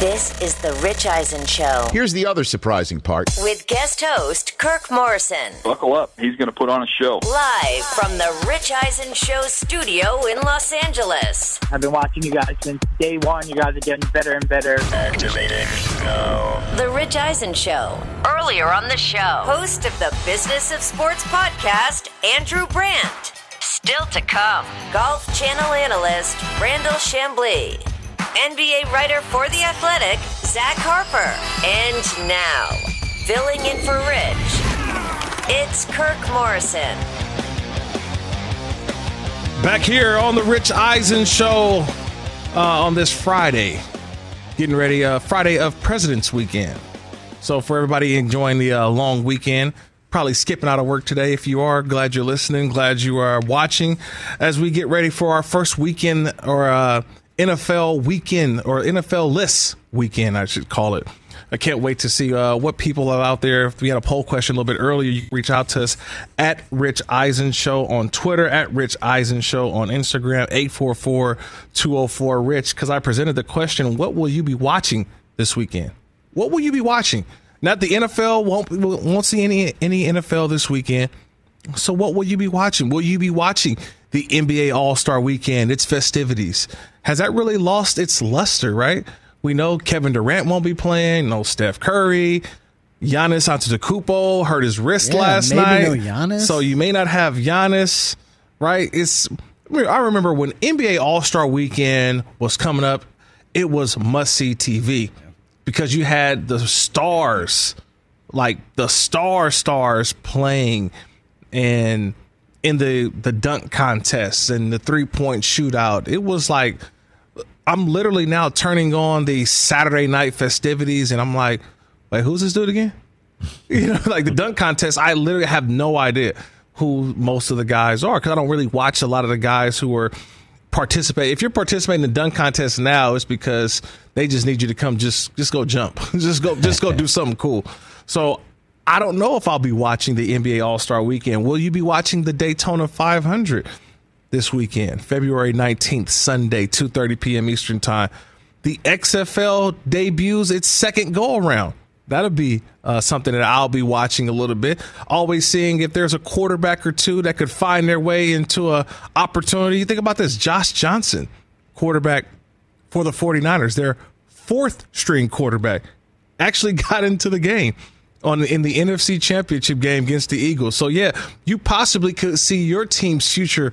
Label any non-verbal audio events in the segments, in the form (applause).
This is the Rich Eisen Show Here's the other surprising part. with guest host Kirk Morrison. Buckle up. He's going to put on a show. Live from the Rich Eisen Show studio in Los Angeles. I've been watching you guys since day one. You guys are getting better and better. Activating now. The Rich Eisen Show. Earlier on the show, host of the Business of Sports podcast, Andrew Brandt. Still to come, Golf Channel analyst, Brandel Chamblee. NBA writer for The Athletic, Zach Harper. And now, filling in for Rich, it's Kirk Morrison. Back here on the Rich Eisen Show uh, on this Friday, getting ready. Uh, Friday of President's Weekend. So for everybody enjoying the uh, long weekend, probably skipping out of work today. If you are, glad you're listening. Glad you are watching as we get ready for our first weekend or uh, NFL weekend or NFL list weekend, I should call it. I can't wait to see uh, what people are out there. If we had a poll question a little bit earlier, you can reach out to us at Rich Eisen Show on Twitter, at Rich Eisen Show on Instagram, 844 204 Rich, because I presented the question what will you be watching this weekend? What will you be watching? Not the NFL, won't, won't see any, any NFL this weekend. So, what will you be watching? Will you be watching the NBA All Star Weekend? Its festivities. Has that really lost its luster? Right? We know Kevin Durant won't be playing. No Steph Curry. Giannis Antetokounmpo hurt his wrist Yeah, last night. no. So you may not have Giannis. Right? It's. I remember when NBA All Star Weekend was coming up. It was must see TV because you had the stars, like the star stars playing and in the the dunk contests and the three point shootout. It was like I'm literally now turning on the Saturday night festivities and I'm like, wait, who's this dude again? (laughs) You know, like the dunk contest, I literally have no idea who most of the guys are because I don't really watch a lot of the guys who are participate. If you're participating in the dunk contest now, it's because they just need you to come just just go jump. (laughs) just go just go do (laughs) something cool. So I don't know if I'll be watching the NBA All Star weekend. Will you be watching the Daytona 500 this weekend, February 19th, Sunday, 2:30 p.m. Eastern Time? The XFL debuts its second go around. That'll be uh, something that I'll be watching a little bit. Always seeing if there's a quarterback or two that could find their way into a opportunity. You think about this: Josh Johnson, quarterback for the 49ers, their fourth string quarterback, actually (laughs) got into the game on in the NFC Championship game against the Eagles. So yeah, you possibly could see your team's future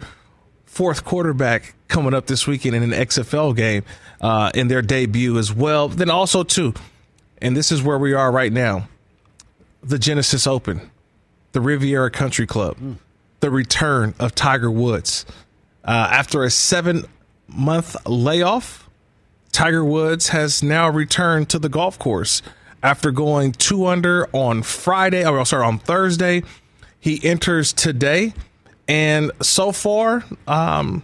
fourth quarterback coming up this weekend in an XFL game uh, in their debut as well. Then also too, and this is where we are right now, the Genesis Open, the Riviera Country Club, the return of Tiger Woods uh, after a seven month layoff. Tiger Woods has now returned to the golf course after going two under on Friday, or sorry, on Thursday. He enters today, and so far, um,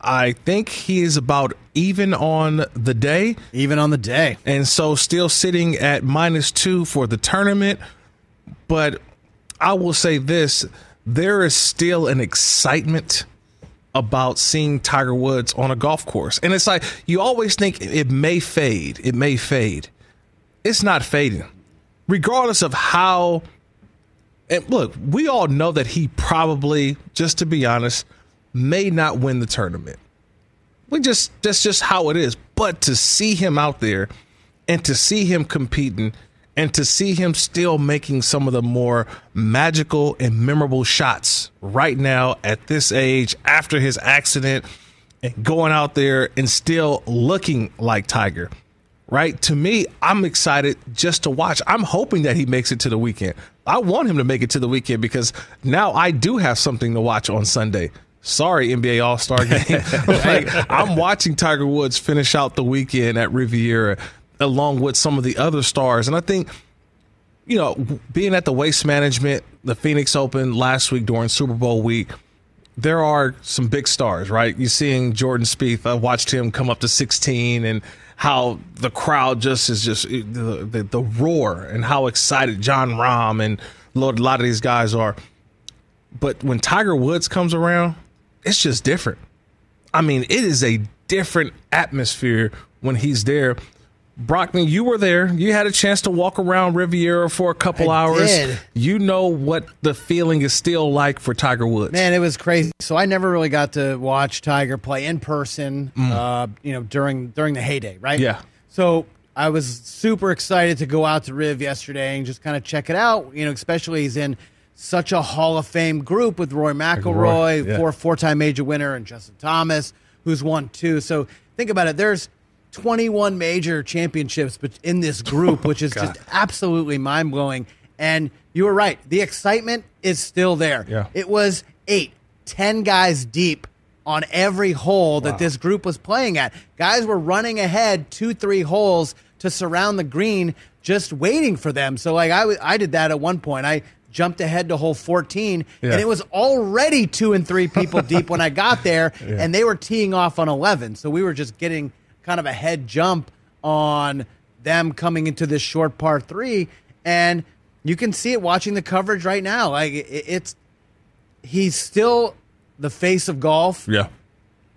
I think he is about even on the day, Even on the day. and so still sitting at minus two for the tournament. But I will say this: there is still an excitement about seeing Tiger Woods on a golf course. And it's like you always think it may fade, it may fade. It's not fading. Regardless of how and look, we all know that he probably, just to be honest, may not win the tournament. We just that's just how it is. But to see him out there and to see him competing And to see him still making some of the more magical and memorable shots right now at this age after his accident and going out there and still looking like Tiger, right? To me, I'm excited just to watch. I'm hoping that he makes it to the weekend. I want him to make it to the weekend because now I do have something to watch on Sunday. Sorry, NBA All Star (laughs) game. (laughs) like, I'm watching Tiger Woods finish out the weekend at Riviera along with some of the other stars. And I think, you know, being at the Waste Management, the Phoenix Open last week during Super Bowl week, there are some big stars, right? You're seeing Jordan Spieth. I watched him come up to 16 and how the crowd just is just the, the, the roar and how excited Jon Rahm and Lord, a lot of these guys are. But when Tiger Woods comes around, it's just different. I mean, it is a different atmosphere when he's there. Brockman, you were there. You had a chance to walk around Riviera for a couple I hours. did. You know what the feeling is still like for Tiger Woods. Man, it was crazy. So I never really got to watch Tiger play in person. Uh, you know, during during the heyday, right? Yeah. So I was super excited to go out to Riv yesterday and just kind of check it out. You know, especially he's in such a Hall of Fame group with Rory McIlroy, yeah. four four time major winner, and Justin Thomas, who's won two. So think about it. There's 21 major championships but in this group, (laughs) oh, which is just absolutely mind blowing. And you were right. The excitement is still there. Yeah. It was eight, ten guys deep on every hole that this group was playing at. Guys were running ahead two, three holes to surround the green, just waiting for them. So, like, I, w- I did that at one point. I jumped ahead to hole 14, Yeah. and it was already two and three people deep when I got there, (laughs) and they were teeing off on 11. So, we were just getting kind of a head jump on them coming into this short par three. And you can see it watching the coverage right now. Like, it, it's he's still the face of golf, Yeah.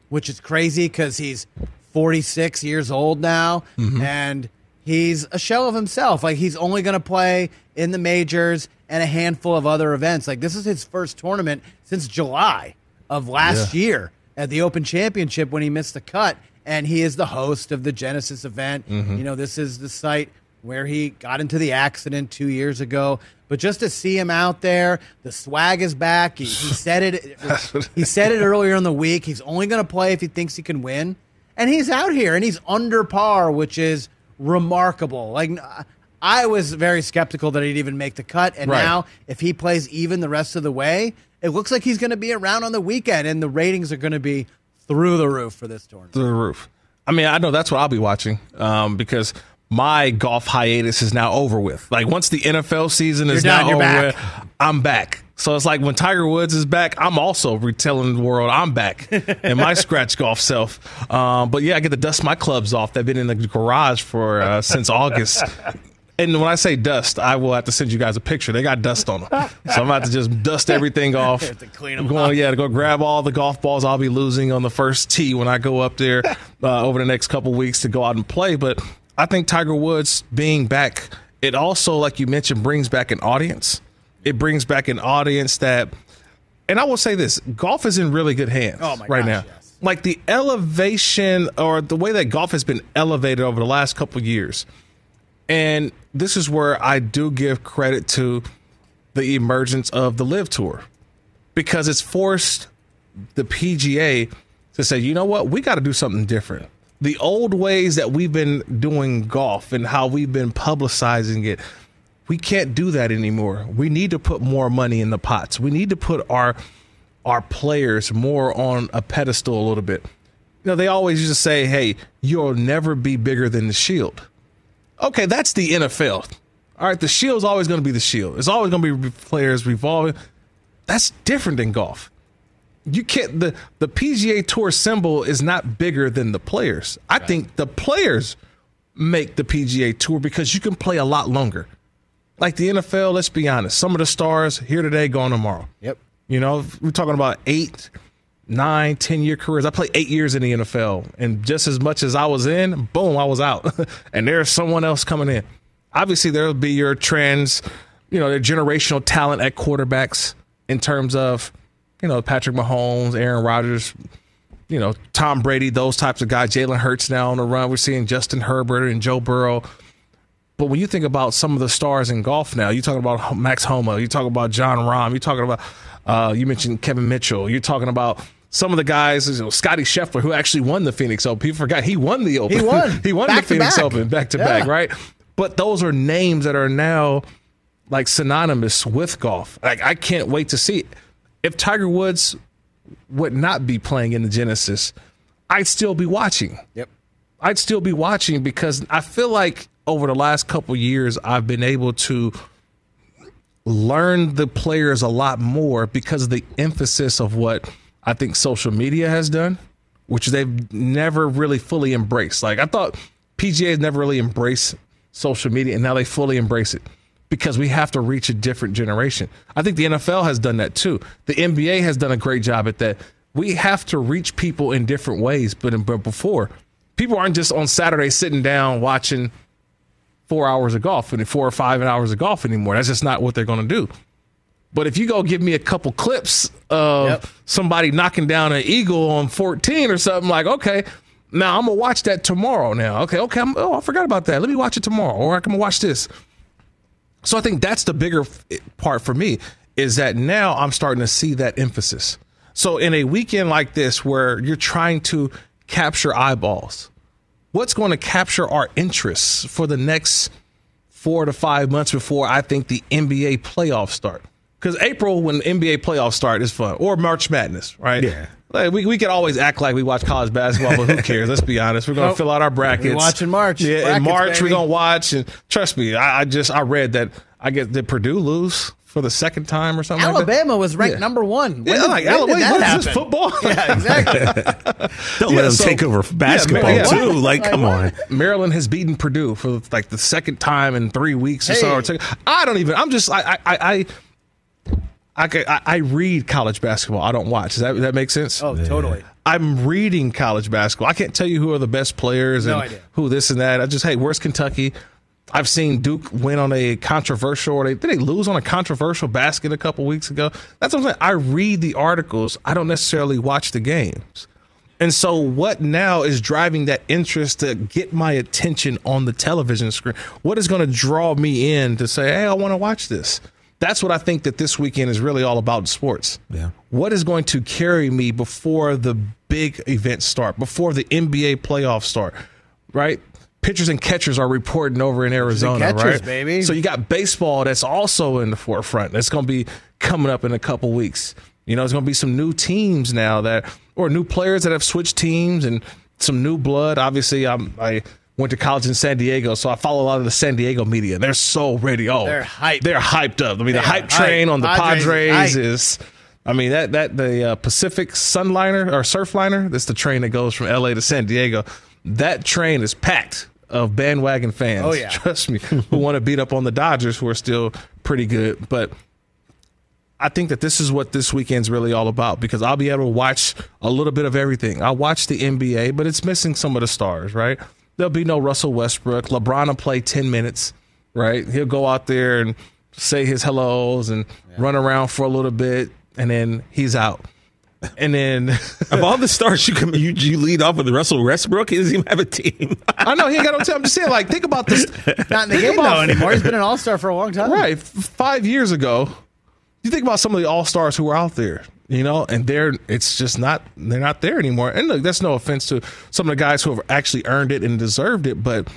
which is crazy because he's 46 years old now mm-hmm. and he's a shell of himself. Like he's only going to play in the majors and a handful of other events. Like this is his first tournament since July of last Yeah. year at the Open Championship when he missed the cut. And he is the host of the Genesis event. You know, this is the site where he got into the accident two years ago. But just to see him out there, the swag is back. He, he (laughs) said it. he said it earlier in the week. He's only going to play if he thinks he can win, and he's out here and he's under par, which is remarkable. Like I was very skeptical that he'd even make the cut, and Right. now if he plays even the rest of the way, it looks like he's going to be around on the weekend, and the ratings are going to be through the roof for this tournament. through the roof. I mean, I know that's what I'll be watching um, because my golf hiatus is now over with. Like once the NFL season is done, now over back. with, I'm back. So it's like when Tiger Woods is back, I'm also retelling the world I'm back in my (laughs) scratch golf self. Um, but yeah, I get to dust my clubs off. They've been in the garage for uh, since August. And when I say dust, I will have to send you guys a picture. They got dust on them, so I'm about to just dust everything (laughs) off. To clean 'em I'm going, up. yeah, to go grab all the golf balls I'll be losing on the first tee when I go up there uh, over the next couple weeks to go out and play. But I think Tiger Woods being back, it also, like you mentioned, brings back an audience. It brings back an audience that, and I will say this: golf is in really good hands Oh right gosh, now. yes. Like the elevation or the way that golf has been elevated over the last couple of years. And this is where I do give credit to the emergence of the LIV Tour because it's forced the PGA to say, you know what, we got to do something different. The old ways that we've been doing golf and how we've been publicizing it, we can't do that anymore. We need to put more money in the pots. We need to put our our players more on a pedestal a little bit. You know, they always used to say, "Hey, you'll never be bigger than the Shield." Okay, that's the NFL. All right, the Shield's always going to be the Shield. It's always going to be players revolving. That's different than golf. You can't the the PGA Tour symbol is not bigger than the players. I think the players make the PGA Tour because you can play a lot longer. Like the NFL, let's be honest. Some of the stars here today, gone tomorrow. Yep. You know, we're talking about eight, nine, ten year careers. I played eight years in the NFL, and just as much as I was in, boom, I was out. (laughs) and there's someone else coming in. Obviously, there'll be your trends, you know, their generational talent at quarterbacks in terms of, you know, Patrick Mahomes, Aaron Rodgers, you know, Tom Brady, those types of guys. Jalen Hurts now on the run. We're seeing Justin Herbert and Joe Burrow. But when you think about some of the stars in golf now, you're talking about Max Homa, you're talking about Jon Rahm, you're talking about uh, you mentioned Kevin Mitchell, you're talking about some of the guys, you know, Scottie Scheffler, who actually won the Phoenix Open. People forgot he won the Open. (laughs) He won. he won Back the to Phoenix back. Open back to Yeah. back, right? But those are names that are now like synonymous with golf. Like I can't wait to see it. If Tiger Woods would not be playing in the Genesis, I'd still be watching. Yep. I'd still be watching because I feel like over the last couple years I've been able to learn the players a lot more because of the emphasis of what I think social media has done, which they've never really fully embraced. Like I thought PGA has never really embraced social media and now they fully embrace it because we have to reach a different generation. I think the NFL has done that too. The NBA has done a great job at that. We have to reach people in different ways, but, but before, people aren't just on Saturday sitting down watching four hours of golf and four or five hours of golf anymore. That's just not what they're going to do. But if you go give me a couple clips of Yep. somebody knocking down an eagle on 14 or something, like, okay, now I'm to watch that tomorrow now. Okay, okay, I'm, oh, I forgot about that. Let me watch it tomorrow. Or I can watch this. So I think that's the bigger part for me is that now I'm starting to see that emphasis. So in a weekend like this where you're trying to capture eyeballs, what's going to capture our interests for the next four to five months before I think the NBA playoffs start? Because April, when NBA playoffs start, is fun, or March Madness, right? Yeah. Like we, we can always act like we watch college basketball, but who (laughs) cares? Let's be honest. We're going to Nope. fill out our brackets. We watch in March. Yeah, in Brackets, March we're going to watch. And trust me, I, I just I read that I get did Purdue lose for the second time or something. like that? Alabama was ranked Yeah. number one. When Yeah, did, like, Alabama, did that what is happen? this football? (laughs) Yeah, exactly. (laughs) Don't Yeah, let them so- take over basketball yeah. too. Like, Like, come what? on. Maryland has beaten Purdue for like the second time in three weeks or so. Hey. Or I don't even. I'm just. I. I. I. I, I, I read college basketball. I don't watch. Does that that make sense? oh, totally. I'm reading college basketball. I can't tell you who are the best players and who this and that. I just hey, where's Kentucky? I've seen Duke win on a controversial. Or they did they lose on a controversial basket a couple weeks ago. That's what I'm saying. I read the articles. I don't necessarily watch the games. And so, what now is driving that interest to get my attention on the television screen? What is going to draw me in to say, "Hey, I want to watch this"? That's what I think that this weekend is really all about in sports. Yeah. What is going to carry me before the big events start, before the NBA playoffs start, right? Pitchers and catchers are reporting over in Arizona, catchers, right? baby. So you got baseball that's also in the forefront. That's going to be coming up in a couple weeks. You know, there's going to be some new teams now that, or new players that have switched teams and some new blood. Obviously, I'm, I went to college in San Diego, so I follow a lot of the San Diego media. They're so ready. Oh, They're hyped. They're hyped up. I mean, the They are hype train hyped. on the Padres Padres, is I mean that that the uh, Pacific Sunliner or Surfliner. That's the train that goes from L.A. to San Diego. That train is packed of bandwagon fans. Oh, yeah. trust me, who want to beat up on the Dodgers, who are still pretty good. But I think that this is what this weekend's really all about because I'll be able to watch a little bit of everything. I'll watch the NBA, but it's missing some of the stars, right? There'll be no Russell Westbrook. LeBron will play 10 minutes, right? He'll go out there and say his hellos and run around for a little bit, and then he's out. And then (laughs) Of all the stars you can you, you lead off with Russell Westbrook, he doesn't even have a team. I know he ain't got no time. I'm just saying, like, think about this. (laughs) Not in the Think game about- though anymore. He's been an all star for a long time. Right. f- Five years ago, you think about some of the all stars who were out there, you know, and they're it's just not they're not there anymore. And look, that's no offense to some of the guys who have actually earned it and deserved it, but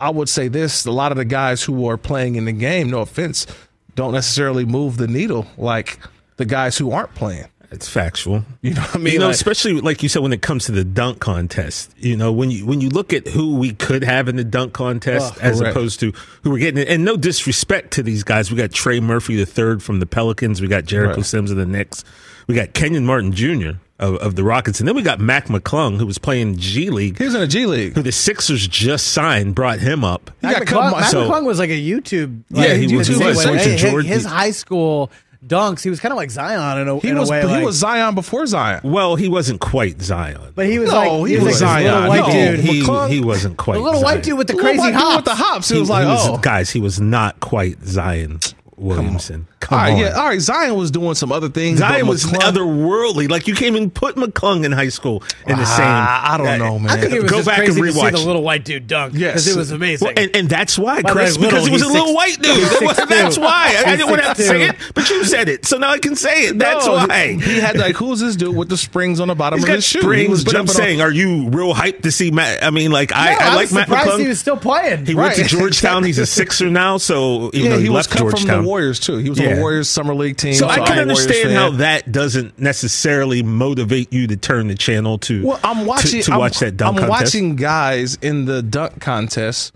I would say this: a lot of the guys who are playing in the game, no offense, don't necessarily move the needle like the guys who aren't playing. It's factual. You know what I mean? you know, Like- especially like you said when it comes to the dunk contest. You know, when you when you look at who we could have in the dunk contest Oh, as correct. opposed to who we're getting, and no disrespect to these guys, we got Trey Murphy the third from the Pelicans, we got Jericho Right. Sims of the Knicks, we got Kenyon Martin Jr. Of, of the Rockets, and then we got Mac McClung who was playing G League, he was in the G League. who the Sixers just signed, brought him up. He Mac got McClung, my- Mac so- McClung was like a YouTube. Yeah, like, he was- YouTube he was. thing. Went to His- His high school dunks, he was kind of like Zion in a, He in was a way. he like- was Zion before Zion. Well, he wasn't quite Zion. but he was No, like he was, was like this little Zion. white No, dude. he, McClung- he wasn't quite the little Zion. white dude with the crazy white dude hop. with the hops. It He, was like, he was- oh, guys, he was not quite Zion Williamson. Come come all right, on. yeah, all right. Zion was doing some other things. Zion but was McClung- otherworldly. Like you can't even put McClung in high school in the same. Ah, I don't know, man. I think it was Go just back and crazy to see rewatch. the little white dude dunk. Yes. because it was amazing. Well, and, and that's why, By Chris, way, because he little, was a little six- white dude. he's That- 6'2". That's why. I, I didn't want to have to say it, but you said it, so now I can say it. That's No, why. he had like who's this dude with the springs on the bottom He's of got his shoe? springs, he was but I'm jumping saying, are you real hyped to see Matt? I mean, like I, I, I like was Matt McClung. he was still playing. He went to (laughs) Georgetown. He's a Sixer now, so even yeah, though he, he, left cut from Georgetown. the Warriors too. He was the Warriors summer league team. So I I'm can a understand how that doesn't necessarily motivate you to turn the channel to Well, I'm watching to, to I'm- watch that dunk I'm contest. watching guys in the dunk contest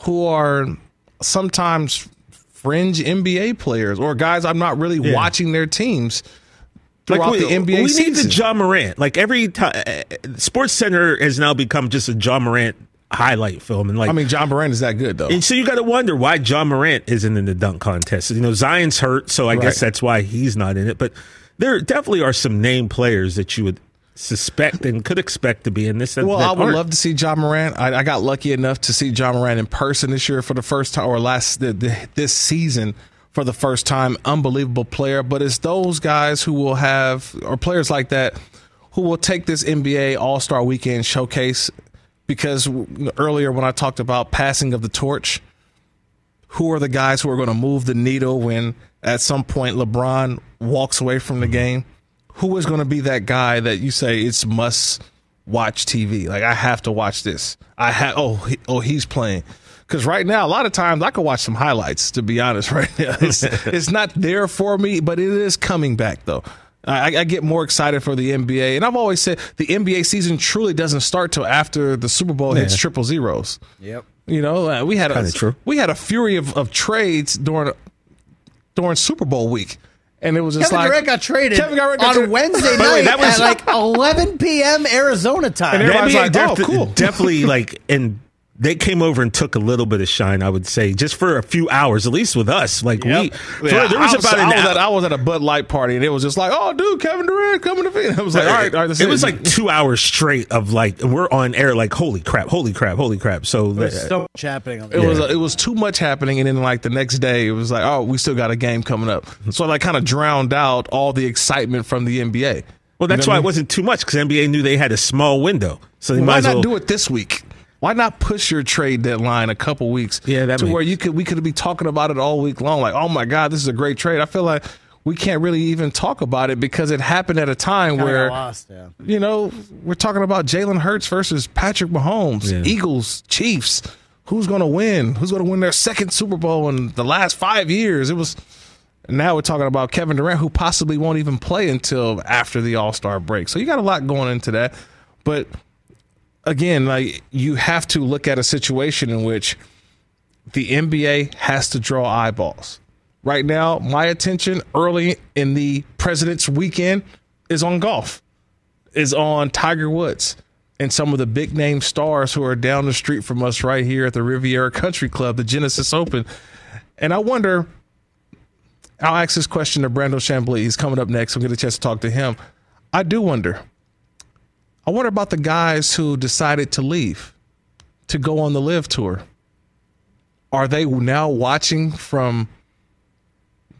who are sometimes fringe NBA players or guys I'm not really Yeah. watching their teams like we, the NBA we need the Ja Morant. Like every time, eh, eh, Sports Center has now become just a Ja Morant highlight film, and like I mean, Ja Morant is that good though. And so you got to wonder why Ja Morant isn't in the dunk contest. You know, Zion's hurt, so I Right. guess that's why he's not in it. But there definitely are some name players that you would suspect and could expect to be in this. That, Well, that I would aren't. love to see Ja Morant. I, I got lucky enough to see Ja Morant in person this year for the first time, or last the, the, this season for the first time. Unbelievable player, but it's those guys who will have, or players like that, who will take this NBA All Star Weekend showcase. Because earlier when I talked about passing of the torch, who are the guys who are going to move the needle when at some point LeBron walks away from the mm-hmm. game? Who is going to be that guy that you say it's must watch TV? Like I have to watch this. I have. Oh, he, oh, he's playing. Because right now, a lot of times I could watch some highlights. To be honest, (laughs) right now, it's, it's not there for me, but it is coming back though. I, I get more excited for the NBA, and I've always said the NBA season truly doesn't start till after the Super Bowl hits triple zeros. Yep. You know, uh, we had a Kinda true. we had a fury of, of trades during during Super Bowl week, and it was just Kevin like Durant got traded Kevin Durant got on traded. Wednesday By the way, night that was- at like (laughs) 11 p.m. Arizona time. And The everybody's NBA like, oh, defi- cool. definitely like and they came over and took a little bit of shine. I would say just for a few hours, at least with us. Like we, Yep. for- Yeah, there was, I about I an was, hour. at, I was at a Bud Light party, and it was just like, oh, dude, Kevin Durant coming to Phoenix. (laughs) I was like, all right, all right. That's it was like two hours straight of like, we're on air like, holy crap, holy crap, holy crap. So, There's that- so much happening on It the was it was too much happening, and then like the next day, it was like, oh, we still got a game coming up. (laughs) So I like kind of drowned out all the excitement from the NBA. well, that's You know why I it wasn't too much because NBA knew they had a small window, so they Why might as not well do it this week? Why not push your trade deadline a couple weeks? Yeah, that to makes- where you could we could be talking about it all week long. Like, oh my god, this is a great trade. I feel like we can't really even talk about it because it happened at a time Kinda where lost, yeah. you know we're talking about Jalen Hurts versus Patrick Mahomes, Yeah. Eagles, Chiefs. Who's going to win? Who's going to win their second Super Bowl in the last five years? It was. Now we're talking about Kevin Durant, who possibly won't even play until after the All Star break. So you got a lot going into that, but again, like you have to look at a situation in which the NBA has to draw eyeballs. Right now, my attention early in the President's weekend is on golf, is on Tiger Woods and some of the big name stars who are down the street from us right here at the Riviera Country Club, the Genesis Open. And I wonder, I'll ask this question to Brandel Chamblee. He's coming up next. We'll get a chance to talk to him. I do wonder. I wonder about the guys who decided to leave to go on the LIV tour. Are they now watching from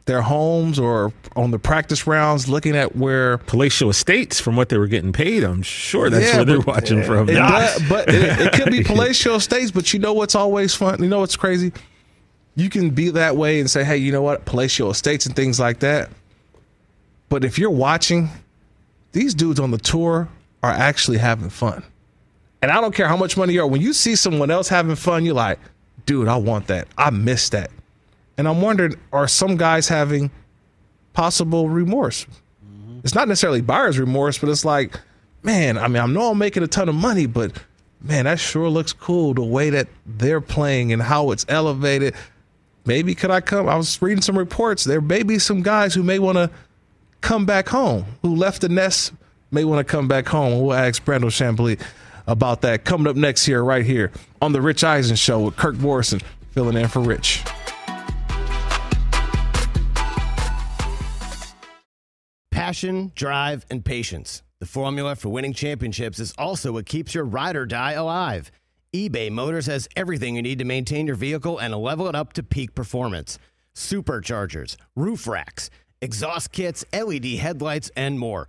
their homes or on the practice rounds, looking at where Palatial Estates from what they were getting paid. I'm sure that's Yeah, where they're watching from. it does- but it, it could be (laughs) palatial estates. But you know what's always fun? You know what's crazy? You can be that way and say, "Hey, you know what? Palatial estates and things like that." But if you're watching, these dudes on the tour are actually having fun, and I don't care how much money you are. When you see someone else having fun, you're like, "Dude, I want that. I miss that." And I'm wondering, are some guys having possible remorse? Mm-hmm. It's not necessarily buyer's remorse, but it's like, man, I mean, I know I'm making a ton of money, but man, that sure looks cool the way that they're playing and how it's elevated. Maybe could I come? I was reading some reports. There may be some guys who may want to come back home, who left the nest, may want to come back home. We'll ask Brandel Chamblee about that coming up next here, right here on the Rich Eisen Show with Kirk Morrison filling in for Rich. Passion, drive, and patience. The formula for winning championships is also what keeps your ride or die alive. eBay Motors has everything you need to maintain your vehicle and level it up to peak performance. superchargers, roof racks, exhaust kits, LED headlights, and more.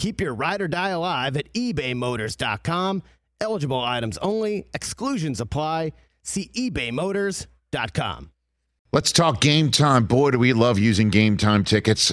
Keep your ride or die alive at ebaymotors.com. Eligible items only, exclusions apply. See ebaymotors.com. Let's talk game time. Boy, do we love using game time tickets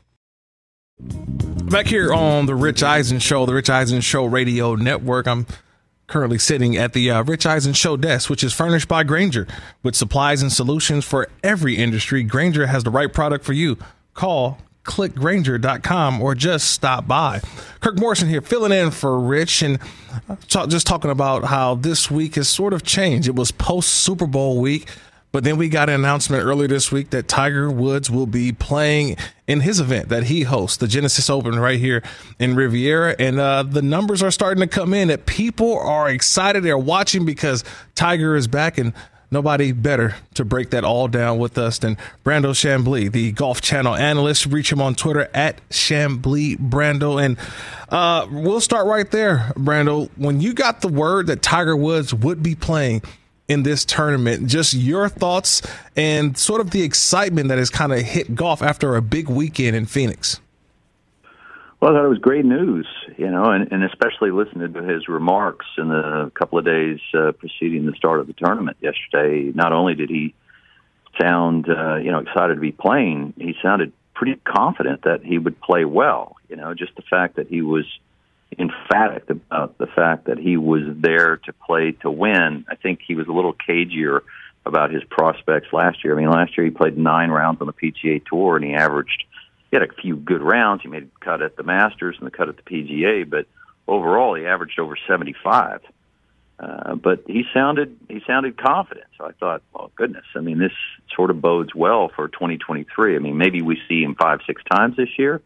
Back here on the Rich Eisen Show, the Rich Eisen Show Radio Network, I'm currently sitting at the uh, Rich Eisen Show desk, which is furnished by Grainger with supplies and solutions for every industry. Grainger has the right product for you. Call clickgrainger.com or just stop by. Kirk Morrison here, filling in for Rich and talk, just talking about how this week has sort of changed. It was post Super Bowl week. But then we got an announcement earlier this week that Tiger Woods will be playing in his event that he hosts, the Genesis Open right here in Riviera. And uh, the numbers are starting to come in that people are excited. They're watching because Tiger is back and nobody better to break that all down with us than Brandel Chamblee, the Golf Channel analyst. Reach him on Twitter at Chamblee Brandel. And uh, we'll start right there, Brandel. When you got the word that Tiger Woods would be playing – in this tournament. Just your thoughts and sort of the excitement that has kind of hit golf after a big weekend in Phoenix. Well, I thought it was great news, you know, and, and especially listening to his remarks in the couple of days uh, preceding the start of the tournament yesterday. Not only did he sound, uh, you know, excited to be playing, he sounded pretty confident that he would play well. You know, just the fact that he was – emphatic about the fact that he was there to play to win. I think he was a little cagier about his prospects last year. I mean, last year he played nine rounds on the PGA Tour and he averaged, he had a few good rounds. He made a cut at the Masters and the cut at the PGA, but overall he averaged over 75. Uh, but he sounded he sounded confident. So I thought, well, goodness, I mean, this sort of bodes well for 2023. I mean, maybe we see him five, six times this year,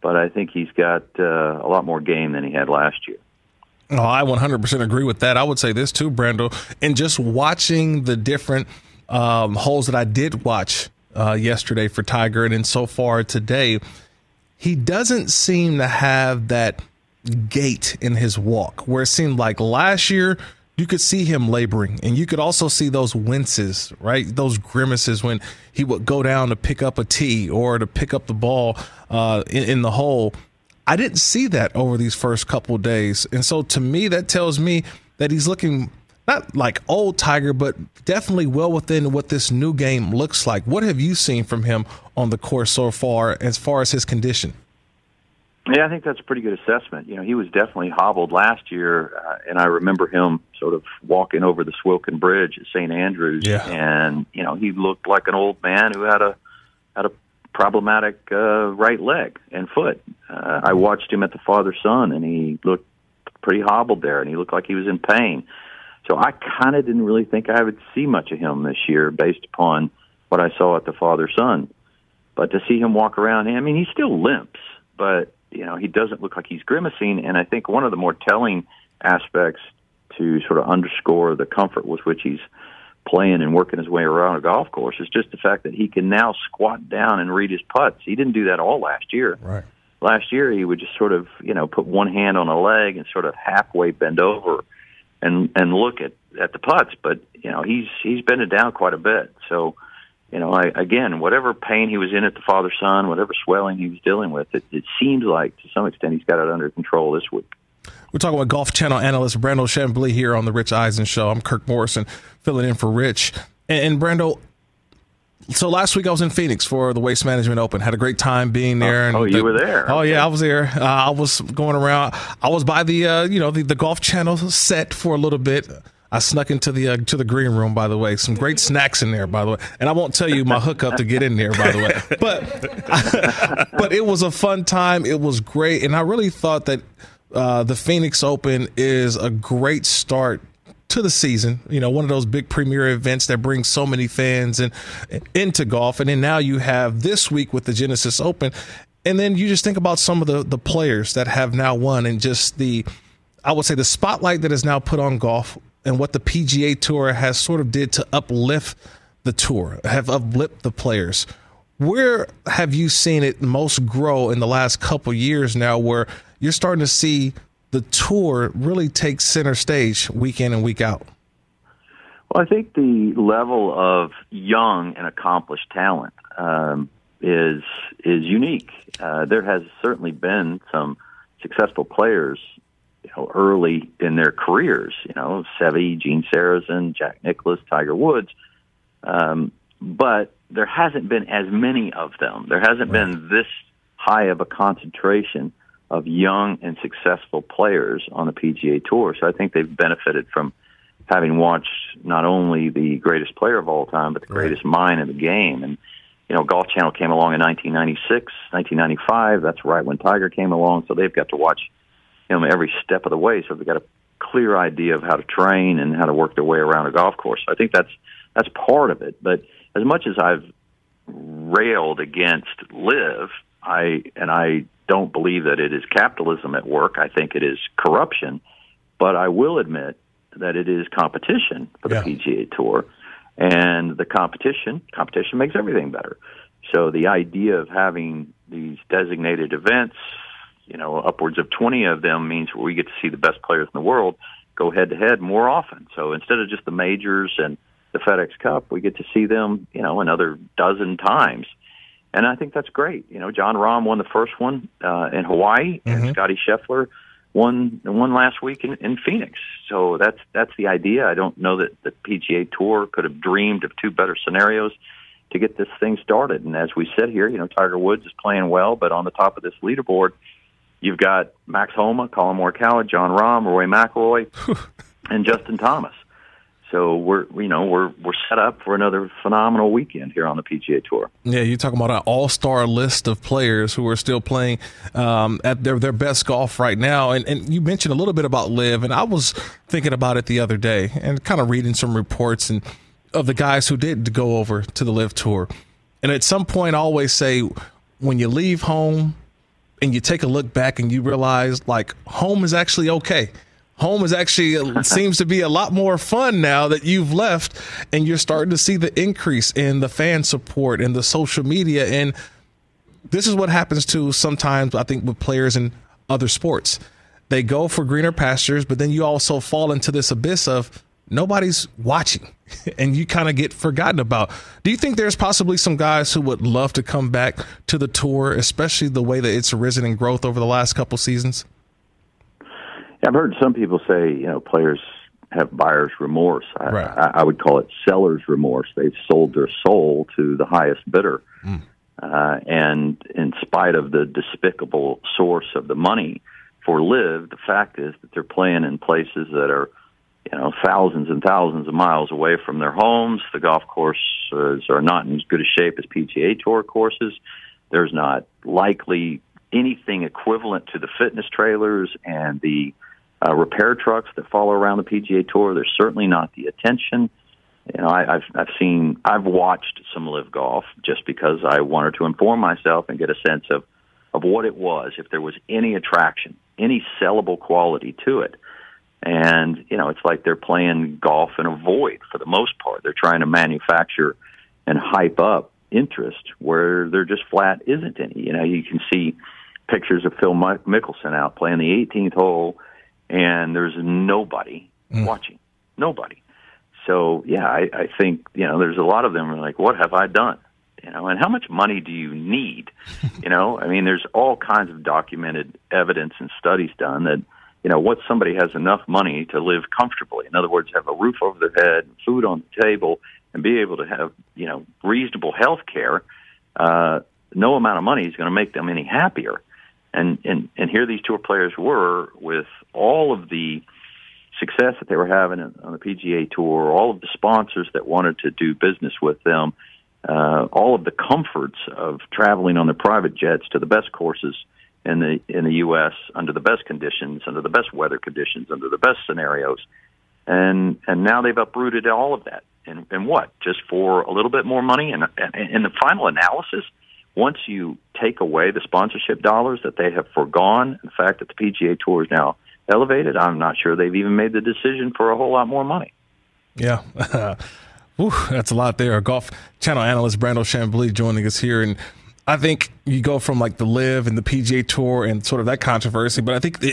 but I think he's got uh, a lot more game than he had last year. Oh, I 100% agree with that. I would say this too, Brandel. And just watching the different um, holes that I did watch uh, yesterday for Tiger, and so far today, he doesn't seem to have that gait in his walk where it seemed like last year you could see him laboring and you could also see those winces, right? Those grimaces when he would go down to pick up a tee or to pick up the ball uh, in, in, the hole. I didn't see that over these first couple days. And so to me, that tells me that he's looking not like old Tiger, but definitely well within what this new game looks like. What have you seen from him on the course so far as far as his condition? Yeah, I think that's a pretty good assessment. You know, he was definitely hobbled last year, uh, and I remember him sort of walking over the Swilcan Bridge at St. Andrews, yeah. and you know, he looked like an old man who had a had a problematic uh, right leg and foot. Uh, I watched him at the father son, and he looked pretty hobbled there, and he looked like he was in pain. So I kind of didn't really think I would see much of him this year, based upon what I saw at the father son. But to see him walk around, I mean, he still limps, but you know, he doesn't look like he's grimacing. And I think one of the more telling aspects to sort of underscore the comfort with which he's playing and working his way around a golf course is just the fact that he can now squat down and read his putts. He didn't do that all last year. Right. last year he would just sort of you know put one hand on a leg and sort of halfway bend over and and look at at the putts. But you know he's he's it down quite a bit. So you know, I, again, whatever pain he was in at the father son, whatever swelling he was dealing with, it, it seems like to some extent he's got it under control this week. We're talking with Golf Channel analyst Brandel Chamblee here on the Rich Eisen Show. I'm Kirk Morrison filling in for Rich. And, and Brandel, so last week I was in Phoenix for the Waste Management Open. Had a great time being there. Oh, oh you the, were there. Oh okay. yeah, I was there. Uh, I was going around. I was by the uh, you know the, the Golf Channel set for a little bit. I snuck into the uh, to the green room, by the way. Some great snacks in there, by the way. And I won't tell you my hookup to get in there, by the way. But (laughs) but it was a fun time. It was great, and I really thought that uh, the Phoenix Open is a great start to the season. You know, one of those big premier events that brings so many fans and into golf. And then now you have this week with the Genesis Open, and then you just think about some of the the players that have now won, and just the I would say the spotlight that is now put on golf and what the PGA Tour has sort of did to uplift the tour, have uplift the players. Where have you seen it most grow in the last couple years now, where you're starting to see the tour really take center stage week in and week out? Well, I think the level of young and accomplished talent um, is is unique. Uh, there has certainly been some successful players you know, early in their careers. You know, Seve, Gene Sarazen, Jack Nicklaus, Tiger Woods. Um, but there hasn't been as many of them. There hasn't right. been this high of a concentration of young and successful players on the PGA Tour. So I think they've benefited from having watched not only the greatest player of all time, but the greatest right. mind in the game. And you know, Golf Channel came along in 1996, 1995. That's right when Tiger came along. So they've got to watch him every step of the way. So they've got a clear idea of how to train and how to work their way around a golf course. I think that's that's part of it. But as much as I've railed against LIV, I and I don't believe that it is capitalism at work. I think it is corruption. But I will admit that it is competition for the yeah. PGA Tour, and the competition competition makes everything better. So the idea of having these designated events you know, upwards of 20 of them means we get to see the best players in the world go head to head more often. So instead of just the majors and the FedEx Cup, we get to see them, you know, another dozen times. And I think that's great. You know, Jon Rahm won the first one uh, in Hawaii, mm-hmm. and Scottie Scheffler won one last week in, in Phoenix. So that's that's the idea. I don't know that the PGA Tour could have dreamed of two better scenarios to get this thing started. And as we sit here, you know, Tiger Woods is playing well, but on the top of this leaderboard, You've got Max Homa, Collin Morikawa, Jon Rahm, Rory McIlroy, (laughs) and Justin Thomas. So we're you know we're we're set up for another phenomenal weekend here on the PGA Tour. Yeah, you're talking about an all-star list of players who are still playing um, at their their best golf right now. And and you mentioned a little bit about LIV, and I was thinking about it the other day and kind of reading some reports and of the guys who did go over to the LIV Tour. And at some point, I always say when you leave home and you take a look back and you realize like home is actually okay. Home is actually (laughs) seems to be a lot more fun now that you've left, and you're starting to see the increase in the fan support and the social media. And this is what happens to sometimes I think with players in other sports. They go for greener pastures, but then you also fall into this abyss of nobody's watching (laughs) and you kind of get forgotten about. Do you think there's possibly some guys who would love to come back to the tour, especially the way that it's arisen in growth over the last couple seasons? Yeah, I've heard some people say, you know, players have buyer's remorse. I, right. I, I would call it seller's remorse. They've sold their soul to the highest bidder. Mm. Uh, and in spite of the despicable source of the money for LIV, the fact is that they're playing in places that are you know, thousands and thousands of miles away from their homes. The golf courses are not in as good a shape as PGA Tour courses. There's not likely anything equivalent to the fitness trailers and the uh, repair trucks that follow around the PGA Tour. There's certainly not the attention. You know, I, I've I've seen I've watched some LIV golf just because I wanted to inform myself and get a sense of of what it was, if there was any attraction, any sellable quality to it. And, you know, it's like they're playing golf in a void for the most part. They're trying to manufacture and hype up interest where there just flat isn't any. You know, you can see pictures of Phil Mi- Mickelson out playing the 18th hole, and there's nobody hmm. watching, nobody. So yeah, I, I think you know there's a lot of them are like, what have I done? You know, and how much money do you need? (laughs) you know, I mean, there's all kinds of documented evidence and studies done that you know what somebody has enough money to live comfortably. In other words, have a roof over their head, food on the table, and be able to have you know reasonable health care. Uh, no amount of money is going to make them any happier. And and and here these tour players were with all of the success that they were having on the PGA Tour, all of the sponsors that wanted to do business with them, uh, all of the comforts of traveling on their private jets to the best courses in the in the U.S. under the best conditions, under the best weather conditions, under the best scenarios, and and now they've uprooted all of that. And and what? Just for a little bit more money? And, in the final analysis, once you take away the sponsorship dollars that they have foregone, the fact that the PGA Tour is now elevated, I'm not sure they've even made the decision for a whole lot more money. Yeah. (laughs) That's a lot there. Golf channel analyst Brandel Chamblee joining us here. And I think you go from like the LIV and the PGA Tour and sort of that controversy, but I think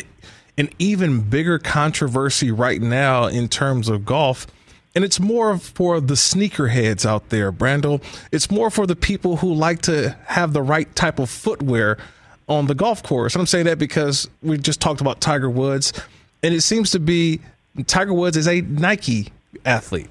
an even bigger controversy right now in terms of golf. And it's more for the sneakerheads out there, Brandel. It's more for the people who like to have the right type of footwear on the golf course. And I'm saying that because we just talked about Tiger Woods, and it seems to be Tiger Woods is a Nike athlete,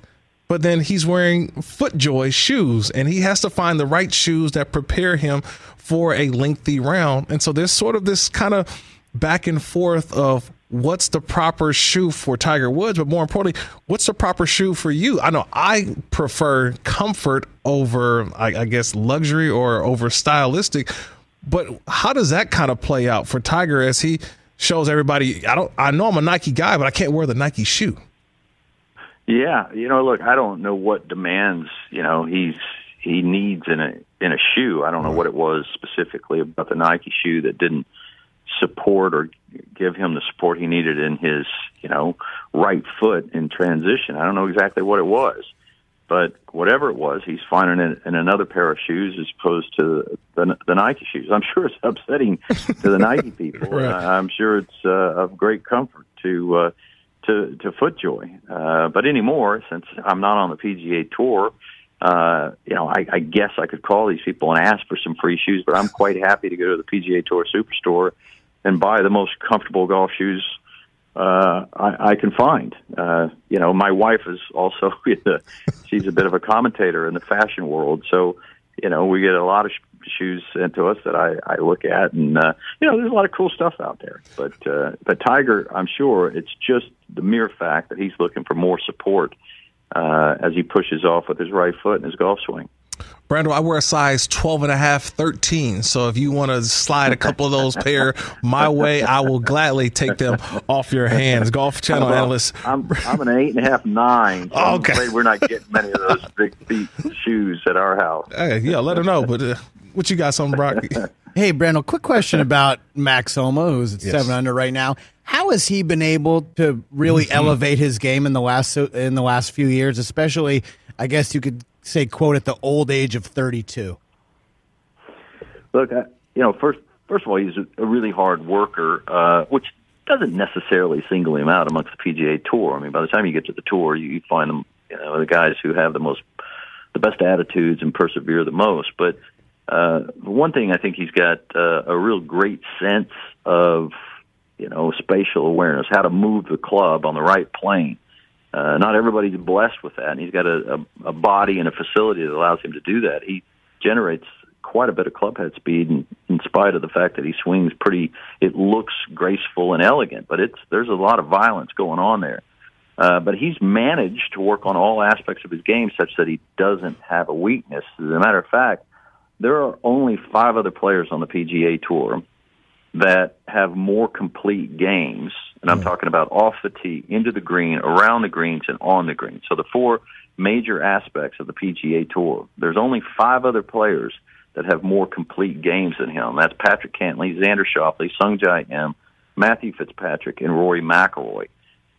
but then he's wearing FootJoy shoes, and he has to find the right shoes that prepare him for a lengthy round. And so there's sort of this kind of back and forth of what's the proper shoe for Tiger Woods, but more importantly, what's the proper shoe for you? I know I prefer comfort over, I, I guess, luxury or over stylistic. But how does that kind of play out for Tiger as he shows everybody? I don't. I know I'm a Nike guy, but I can't wear the Nike shoe. Yeah, you know, look, I don't know what demands you know he's he needs in a in a shoe. I don't know what it was specifically about the Nike shoe that didn't support or give him the support he needed in his you know right foot in transition. I don't know exactly what it was. But whatever it was, he's finding it in another pair of shoes as opposed to the, the Nike shoes. I'm sure it's upsetting to the Nike (laughs) people. Right. Uh, I'm sure it's uh, of great comfort to uh, to to FootJoy. Uh, but anymore, since I'm not on the PGA Tour, uh, you know, I, I guess I could call these people and ask for some free shoes. But I'm quite happy to go to the PGA Tour Superstore and buy the most comfortable golf shoes uh, I, I can find. Uh, you know, my wife is also (laughs) she's a bit of a commentator in the fashion world, so you know we get a lot of sh- shoes sent to us that I, I look at, and uh, you know there's a lot of cool stuff out there. But uh, but Tiger, I'm sure it's just the mere fact that he's looking for more support uh, as he pushes off with his right foot and his golf swing. Brandel, I wear a size 12 and a half, 13. So if you want to slide a couple of those pair my way, I will gladly take them off your hands. Golf (laughs) Channel Well, analyst. I'm I'm an eight and a half, nine. (laughs) So Okay. I'm afraid we're not getting many of those big feet shoes at our house. Hey, yeah, let him know. But uh, what you got, something, Brock? (laughs) Hey, Brandel, quick question about Max Homa, who's at Yes. seven under right now. How has he been able to really Mm-hmm. elevate his game in the last in the last few years, especially, I guess you could say, quote, at the old age of thirty-two? Look, I, you know, first first of all, he's a, a really hard worker, uh, which doesn't necessarily single him out amongst the PGA Tour. I mean, by the time you get to the tour, you, you find them, you know, the guys who have the most, the best attitudes and persevere the most. But uh, one thing I think he's got uh, a real great sense of, you know, spatial awareness, how to move the club on the right plane. Uh, not everybody's blessed with that, and he's got a, a, a body and a facility that allows him to do that. He generates quite a bit of club head speed, in, in spite of the fact that he swings pretty. It looks graceful and elegant, but it's there's a lot of violence going on there. Uh, but he's managed to work on all aspects of his game such that he doesn't have a weakness. As a matter of fact, there are only five other players on the PGA Tour that have more complete games, and I'm talking about off the tee, into the green, around the greens, and on the green. So the four major aspects of the PGA Tour. There's only five other players that have more complete games than him. That's Patrick Cantlay, Xander Schauffele, Sung Jae Im, Matthew Fitzpatrick, and Rory McIlroy.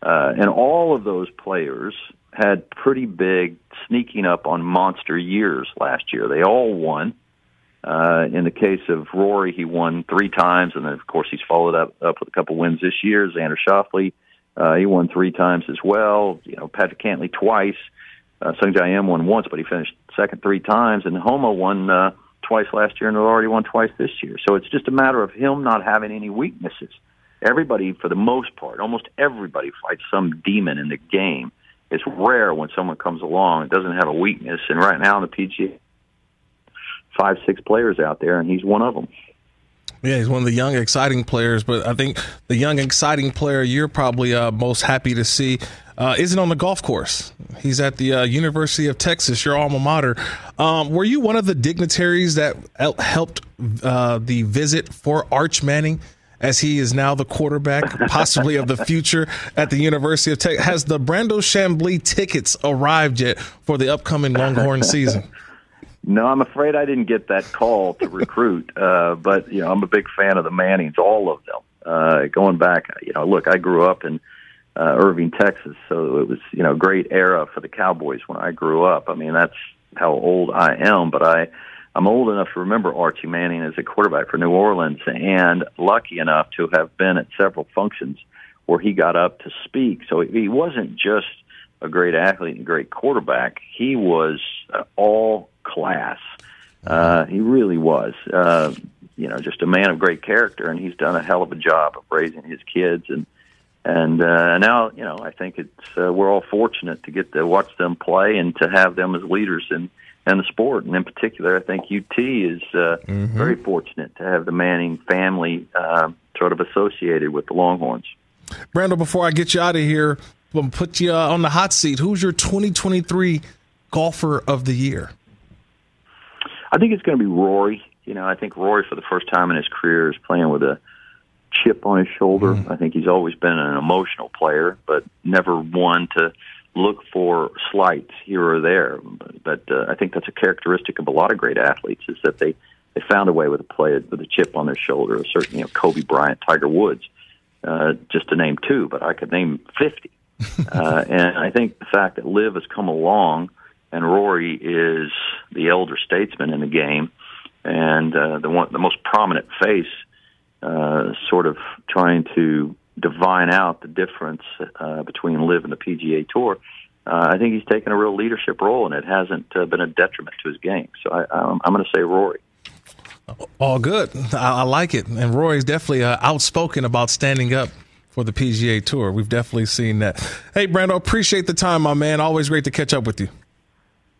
Uh, and all of those players had pretty big sneaking up on monster years last year. They all won. Uh, in the case of Rory, he won three times, and then of course he's followed up up with a couple wins this year. Xander Schauffele, uh, he won three times as well. You know, Patrick Cantlay twice. Uh, Sung Jae Im won once, but he finished second three times, and Homa won uh, twice last year and already won twice this year. So it's just a matter of him not having any weaknesses. Everybody, for the most part, almost everybody fights some demon in the game. It's rare when someone comes along and doesn't have a weakness. And right now in the PGA, five, six players out there, and he's one of them. Yeah, he's one of the young, exciting players. But I think the young, exciting player you're probably uh, most happy to see uh, isn't on the golf course. He's at the uh, University of Texas, your alma mater. Um, were you one of the dignitaries that helped uh, the visit for Arch Manning? As he is now the quarterback, (laughs) possibly of the future at the University of Texas. Has the Brandel Chamblee tickets arrived yet for the upcoming Longhorn season? (laughs) No, I'm afraid I didn't get that call to (laughs) recruit. uh, but you know, I'm a big fan of the Mannings, all of them. Uh, going back, you know, look, I grew up in uh, Irving, Texas, so it was you know a great era for the Cowboys when I grew up. I mean, that's how old I am, but I I'm old enough to remember Archie Manning as a quarterback for New Orleans, and lucky enough to have been at several functions where he got up to speak. So he wasn't just a great athlete and great quarterback; he was all class. Uh, he really was. Uh, you know, just a man of great character, and he's done a hell of a job of raising his kids and and uh, now you know I think it's uh, we're all fortunate to get to watch them play and to have them as leaders in in the sport. And in particular, I think UT is uh, mm-hmm. very fortunate to have the Manning family uh, sort of associated with the Longhorns. Brandel, before I get you out of here, I'm put you uh, on the hot seat. Who's your 2023 golfer of the year? I think it's going to be Rory. You know, I think Rory, for the first time in his career, is playing with a chip on his shoulder. Mm. I think he's always been an emotional player, but never one to look for slights here or there. But, but uh, I think that's a characteristic of a lot of great athletes is that they they found a way with a play with a chip on their shoulder. Certainly, you know, Kobe Bryant, Tiger Woods, uh, just to name two, but I could name fifty. (laughs) uh, and I think the fact that LIV has come along and Rory is the elder statesman in the game and uh, the one the most prominent face uh, sort of trying to divine out the difference uh, between LIV and the PGA Tour. Uh, I think he's taken a real leadership role, and it hasn't uh, been a detriment to his game. So I, I'm, I'm going to say Rory. All good. I, I like it. And Rory's definitely uh, outspoken about standing up for the PGA Tour. We've definitely seen that. Hey, Brando, appreciate the time, my man. Always great to catch up with you.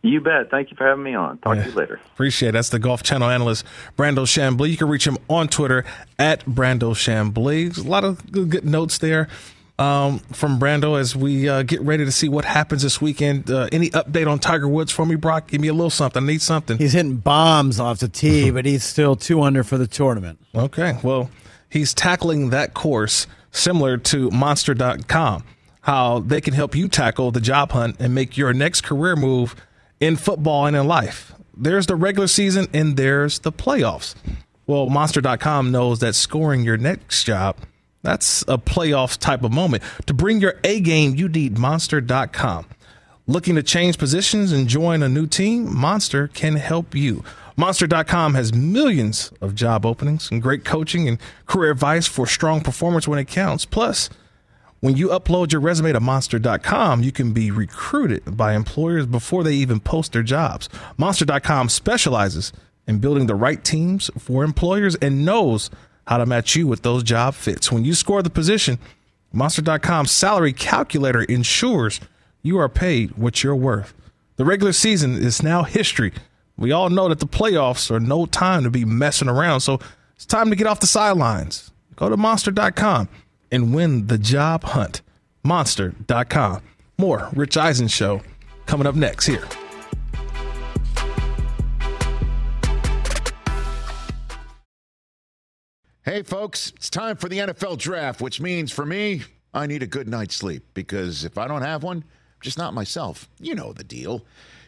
You bet. Thank you for having me on. Talk yeah. to you later. Appreciate it. That's the Golf Channel analyst, Brandel Chamblee. You can reach him on Twitter at Brandel Chamblee. A lot of good, good notes there um, from Brando as we uh, get ready to see what happens this weekend. Uh, any update on Tiger Woods for me, Brock? Give me a little something. I need something. He's hitting bombs off the tee, but he's still two under for the tournament. Okay. Well, he's tackling that course similar to Monster.com, how they can help you tackle the job hunt and make your next career move – in football and in life. There's the regular season and there's the playoffs. Well, monster.com knows that scoring your next job, that's a playoff type of moment. To bring your A game, you need monster.com. Looking to change positions and join a new team? Monster can help you. Monster.com has millions of job openings and great coaching and career advice for strong performance when it counts. Plus, when you upload your resume to monster.com, you can be recruited by employers before they even post their jobs. Monster.com specializes in building the right teams for employers and knows how to match you with those job fits. When you score the position, Monster.com's salary calculator ensures you are paid what you're worth. The regular season is now history. We all know that the playoffs are no time to be messing around, so it's time to get off the sidelines. Go to monster.com and win the job hunt. Monster.com. More Rich Eisen Show coming up next here. Hey, folks, it's time for the NFL draft, which means for me, I need a good night's sleep because if I don't have one, I'm just not myself. You know the deal.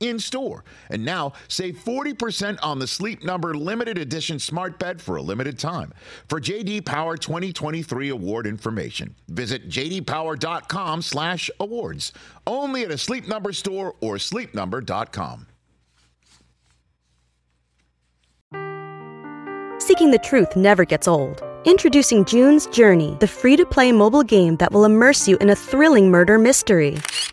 in store. And now save 40% on the Sleep Number limited edition smart bed for a limited time. For JD Power 2023 award information, visit jdpower.com/awards. Only at a Sleep Number store or sleepnumber.com. Seeking the truth never gets old. Introducing June's Journey, the free to play mobile game that will immerse you in a thrilling murder mystery.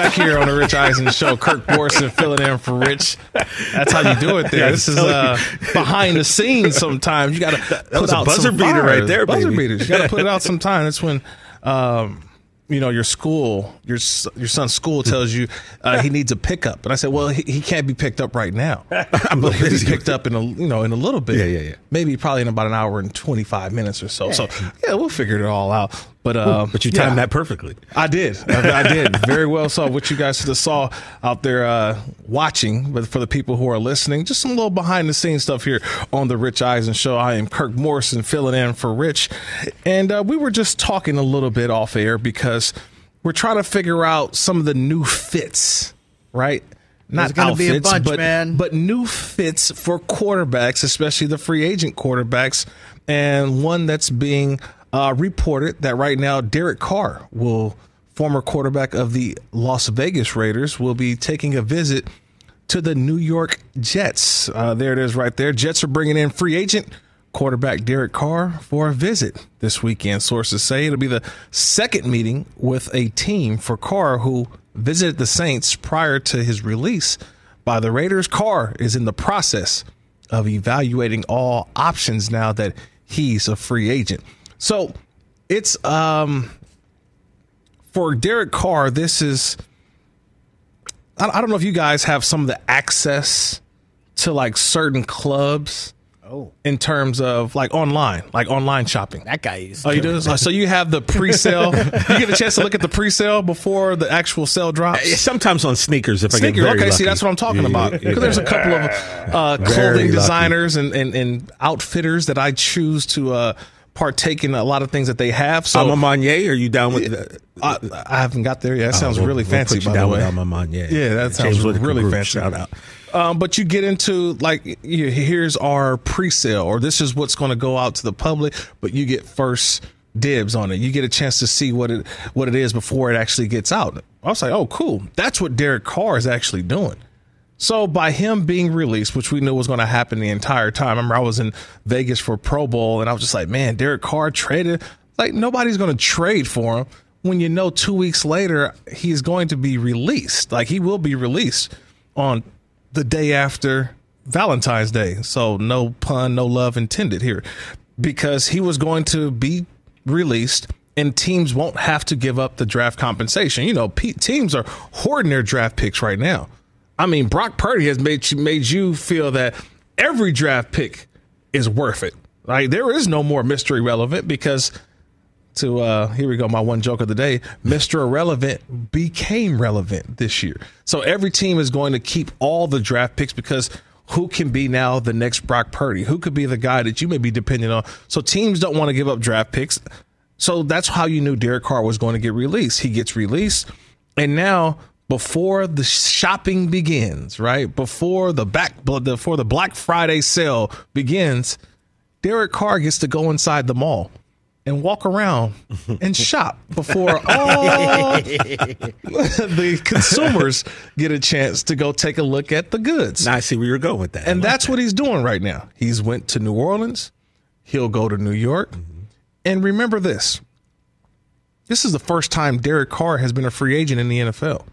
Back here on the Rich Eisen Show, Kirk Morrison filling in for Rich. That's how you do it there. This is uh, behind the scenes sometimes. You got to put was a out buzzer beater right there, Buzzer baby. beaters. You got to put it out (laughs) sometime. That's when. Um, you know your school, your your son's school tells you uh, he needs a pickup, and I said, well, he, he can't be picked up right now. (laughs) I'm but he'll be picked up in a you know in a little bit. Yeah, yeah, yeah. Maybe probably in about an hour and twenty five minutes or so. So yeah, we'll figure it all out. But uh, but you yeah. timed that perfectly. I did. I, I did very well. Saw what you guys just saw out there uh, watching, but for the people who are listening, just some little behind the scenes stuff here on the Rich Eisen Show. I am Kirk Morrison filling in for Rich, and uh, we were just talking a little bit off air because we're trying to figure out some of the new fits, right? Not There's gonna be a outfits, bunch, but, man. but new fits for quarterbacks, especially the free agent quarterbacks, and one that's being uh, reported that right now Derek Carr will, former quarterback of the Las Vegas Raiders, will be taking a visit to the New York Jets. Uh, there it is, right there. Jets are bringing in free agent quarterback Derek Carr for a visit this weekend. Sources say it'll be the second meeting with a team for Carr, who visited the Saints prior to his release by the Raiders. Carr is in the process of evaluating all options now that he's a free agent. So it's um for Derek Carr, this is I I don't know if you guys have some of the access to like certain clubs. Oh. In terms of like online, like online shopping. That guy used Oh, you do? So you have the pre-sale. (laughs) you get a chance to look at the pre-sale before the actual sale drops. Sometimes on sneakers, if I Sneakers. get very Okay, see, that's what I'm talking Yeah, about. Because yeah. there's a couple of uh, clothing lucky. designers and, and, and outfitters that I choose to uh, partake in a lot of things that they have. So Alma Manier, are you down with the, I, I haven't got there yet. That sounds we'll- really we'll fancy, by the way. Alma Manier. Yeah, that sounds James really Group, fancy. shout out. Um, but you get into like you, here's our pre-sale, or this is what's going to go out to the public, but you get first dibs on it. You get a chance to see what it what it is before it actually gets out. I was like, oh, cool. That's what Derek Carr is actually doing. So by him being released, which we knew was going to happen the entire time. I remember I was in Vegas for Pro Bowl, and I was just like, man, Derek Carr traded. Like nobody's going to trade for him when you know two weeks later he's going to be released. Like he will be released on the day after Valentine's Day. So no pun, no love intended here, because he was going to be released. And teams won't have to give up the draft compensation. You know, teams are hoarding their draft picks right now. I mean, Brock Purdy has made you, made you feel that every draft pick is worth it. Like there is no more mystery relevant because to uh here we go my one joke of the day mr irrelevant became relevant this year. So every team is going to keep all the draft picks because who can be now the next brock purdy? Who could be the guy that you may be depending on? So teams don't want to give up draft picks. So that's how you knew derek carr was going to get released. He gets released. And now before the shopping begins right before the back before the black friday sale begins derek carr gets to go inside the mall and walk around (laughs) and shop before all (laughs) the consumers get a chance to go take a look at the goods. Now I see where you're going with that. And that's what he's doing right now. He's went to New Orleans. He'll go to New York. Mm-hmm. And remember this. This is the first time Derek Carr has been a free agent in the NFL.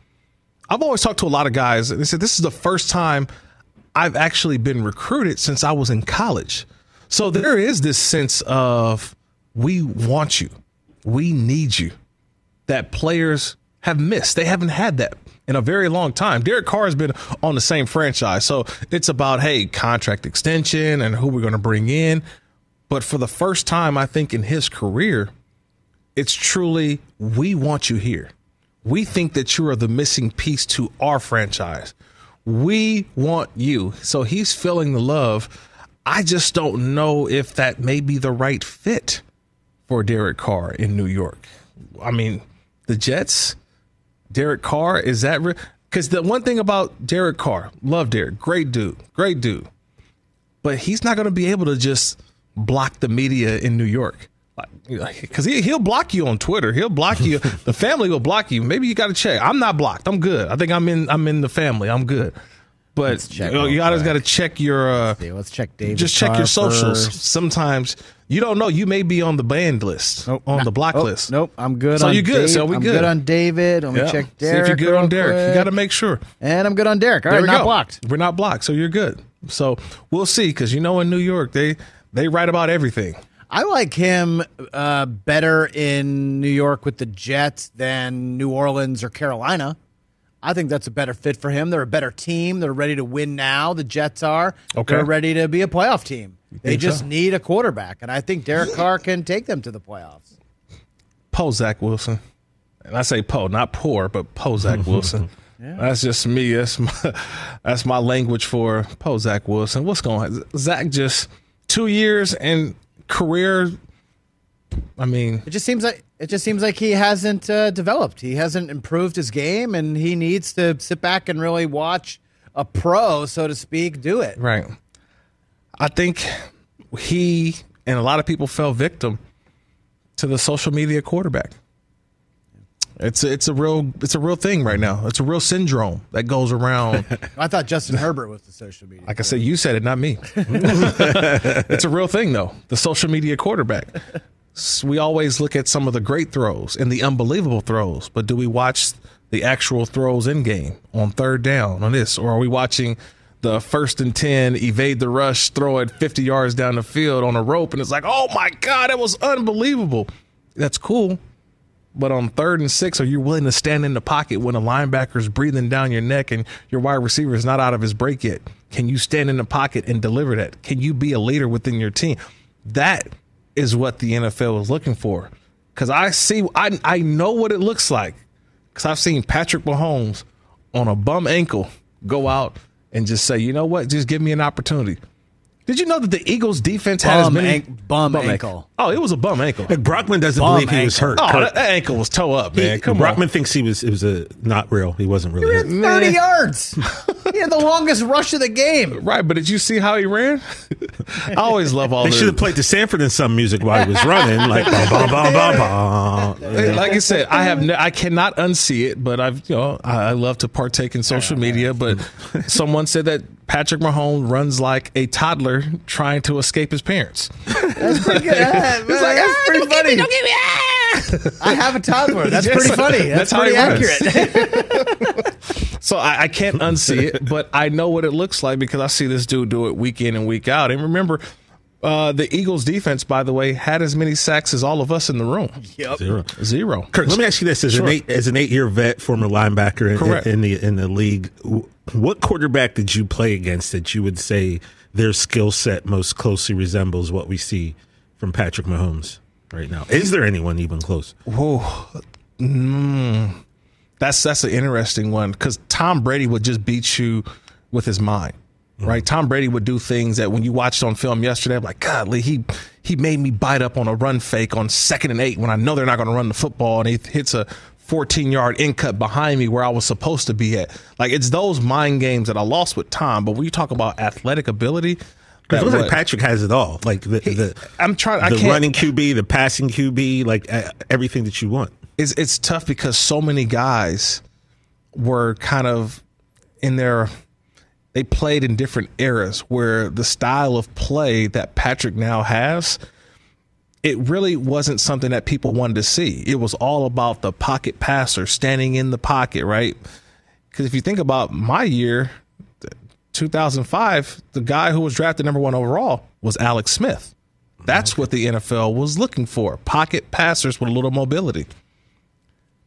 I've always talked to a lot of guys. and They said this is the first time I've actually been recruited since I was in college. So there is this sense of we want you, we need you that players have missed. They haven't had that in a very long time. Derek Carr has been on the same franchise. So it's about, hey, contract extension and who we're going to bring in. But for the first time, I think in his career, it's truly, we want you here. We think that you are the missing piece to our franchise. We want you. So he's feeling the love. I just don't know if that may be the right fit for Derek Carr in New York. I mean, the Jets, Derek Carr, is that real? because the one thing about Derek Carr, love Derek, great dude, great dude, but he's not going to be able to just block the media in New York because he, he'll block you on Twitter. He'll block you. (laughs) the family will block you. Maybe you got to check. I'm not blocked. I'm good. I think I'm in. I'm in the family. I'm good. But you, know, you always got to check your. Uh, let's, let's check David. Just check Carr your socials. first. Sometimes you don't know. You may be on the banned list, on the block Oh, list. Nope, I'm good. So on you good? Dave- So we I'm good. on David. Let me Yeah. check See if you're good on Derek. You got to make sure. And I'm good on Derek. All right, not go. blocked. We're not blocked, so you're good. So we'll see, because you know in New York they they write about everything. I like him uh, better in New York with the Jets than New Orleans or Carolina. I think that's a better fit for him. They're a better team. They're ready to win now. The Jets are. Okay. They're ready to be a playoff team. They just so? need a quarterback, and I think Derek Carr can take them to the playoffs. Poe Zach Wilson, and I say Poe, not poor, but Poe Zach (laughs) Wilson. That's just me. That's my that's my language for Poe Zach Wilson. What's going on? Zach just two years and career. I mean, It just seems like it just seems like he hasn't uh, developed. He hasn't improved his game, and he needs to sit back and really watch a pro, so to speak, do it. Right. I think he and a lot of people fell victim to the social media quarterback. It's a, it's a real it's a real thing right now. It's a real syndrome that goes around. (laughs) I thought Justin Herbert was the social media. Like I said, you said it, not me. (laughs) it's a real thing though. The social media quarterback. We always look at some of the great throws and the unbelievable throws, but do we watch the actual throws in game on third down on this, or are we watching the first and ten evade the rush, throw it fifty yards down the field on a rope, and it's like, oh my god, that was unbelievable. That's cool. But on third and six, are you willing to stand in the pocket when a linebacker's breathing down your neck and your wide receiver is not out of his break yet? Can you stand in the pocket and deliver that? Can you be a leader within your team? That is what the NFL is looking for. Because I see, I I know what it looks like. Because I've seen Patrick Mahomes on a bum ankle go out and just say, you know what, just give me an opportunity. Did you know that the Eagles defense had as Bum many ank- bum ankle. Oh, it was a bum ankle. Like Brockman doesn't Bum believe he was ankle. hurt. Oh, Kirk. that, that ankle was toe up, He- man. Come Brockman on. thinks he was it was a not real. He wasn't really hurt. 30 yards. (laughs) he had the longest rush of the game. Right, but did you see how he ran? (laughs) I always love all They should have played the Sanford and Son music while he was (laughs) running, like bum, bum, bum, bum, bum. Like I said, I have no, I cannot unsee it, but I've you know I, I love to partake in social media. But someone said that Patrick Mahomes runs like a toddler trying to escape his parents. That's pretty good. Yeah, man, that's pretty funny. Don't get me. Ah! I have a toddler. (laughs) That's Yes, pretty funny. That's, that's how pretty he accurate. (laughs) So I, I can't unsee it, but I know what it looks like because I see this dude do it week in and week out. And remember, uh, the Eagles defense, by the way, had as many sacks as all of us in the room. yep. Zero. Zero. Kirk, let me ask you this: as Sure. an eight as an eight year vet, former linebacker in, Correct. in the in the league, w- what quarterback did you play against that you would say their skill set most closely resembles what we see from Patrick Mahomes right now? Is there anyone even close? Whoa. Mm. That's that's an interesting one because Tom Brady would just beat you with his mind, right? Tom Brady would do things that when you watched on film yesterday, I'm like, Godly, he he made me bite up on a run fake on second and eight when I know they're not going to run the football, and he hits a 14 yard in cut behind me where I was supposed to be at. Like it's those mind games that I lost with Tom. But when you talk about athletic ability, Because that it looks like Patrick has it all, like the the, I'm trying. I the running QB, the passing QB, like uh, everything that you want. it's it's tough because so many guys were kind of in their they played in different eras where the style of play that Patrick now has it really wasn't something that people wanted to see. It was all about the pocket passer standing in the pocket, right? Because if you think about my year, 2005, the guy who was drafted number one overall was Alex Smith. That's what the NFL was looking for pocket passers with a little mobility.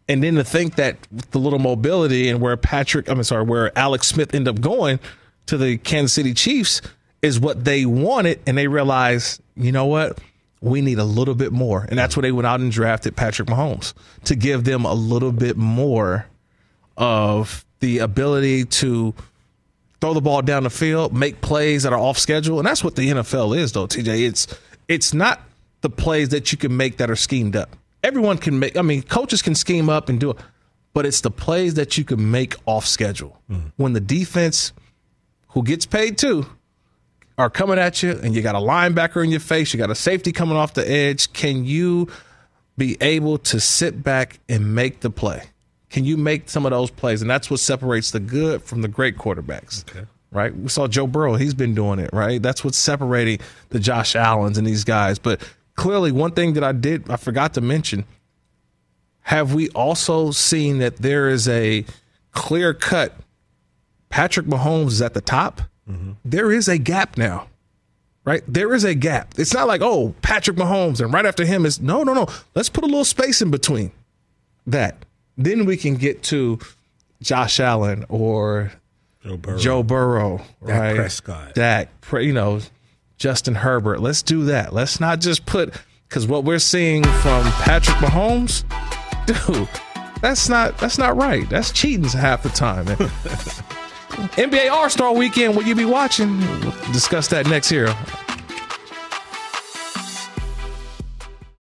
And then to think that with the little mobility and where Patrick, I'm sorry, where Alex Smith ended up going to the Kansas City Chiefs is what they wanted. And they realized, you know what? We need a little bit more. And that's where they went out and drafted Patrick Mahomes to give them a little bit more of the ability to throw the ball down the field, make plays that are off schedule. And that's what the NFL is, though, TJ. It's it's not the plays that you can make that are schemed up. Everyone can make I mean, coaches can scheme up and do it, but it's the plays that you can make off schedule. Mm-hmm. When the defense who gets paid too are coming at you and you got a linebacker in your face, you got a safety coming off the edge, can you be able to sit back and make the play? Can you make some of those plays? And that's what separates the good from the great quarterbacks. Okay. Right? We saw Joe Burrow, he's been doing it, right? That's what's separating the Josh Allens and these guys. But clearly, one thing that I did, I forgot to mention, have we also seen that there is a clear cut Patrick Mahomes is at the top? There is a gap now right? There is a gap. It's not like, oh, Patrick Mahomes and right after him is no, no, no. Let's put a little space in between that. Then we can get to Josh Allen or Joe Burrow, Joe Burrow Dak right? Prescott. Dak, you know, Justin Herbert. Let's do that. Let's not just put because what we're seeing from Patrick Mahomes, (laughs) dude, that's not that's not right. That's cheating half the time. (laughs) NBA All Star Weekend. Will you be watching? We'll discuss that next here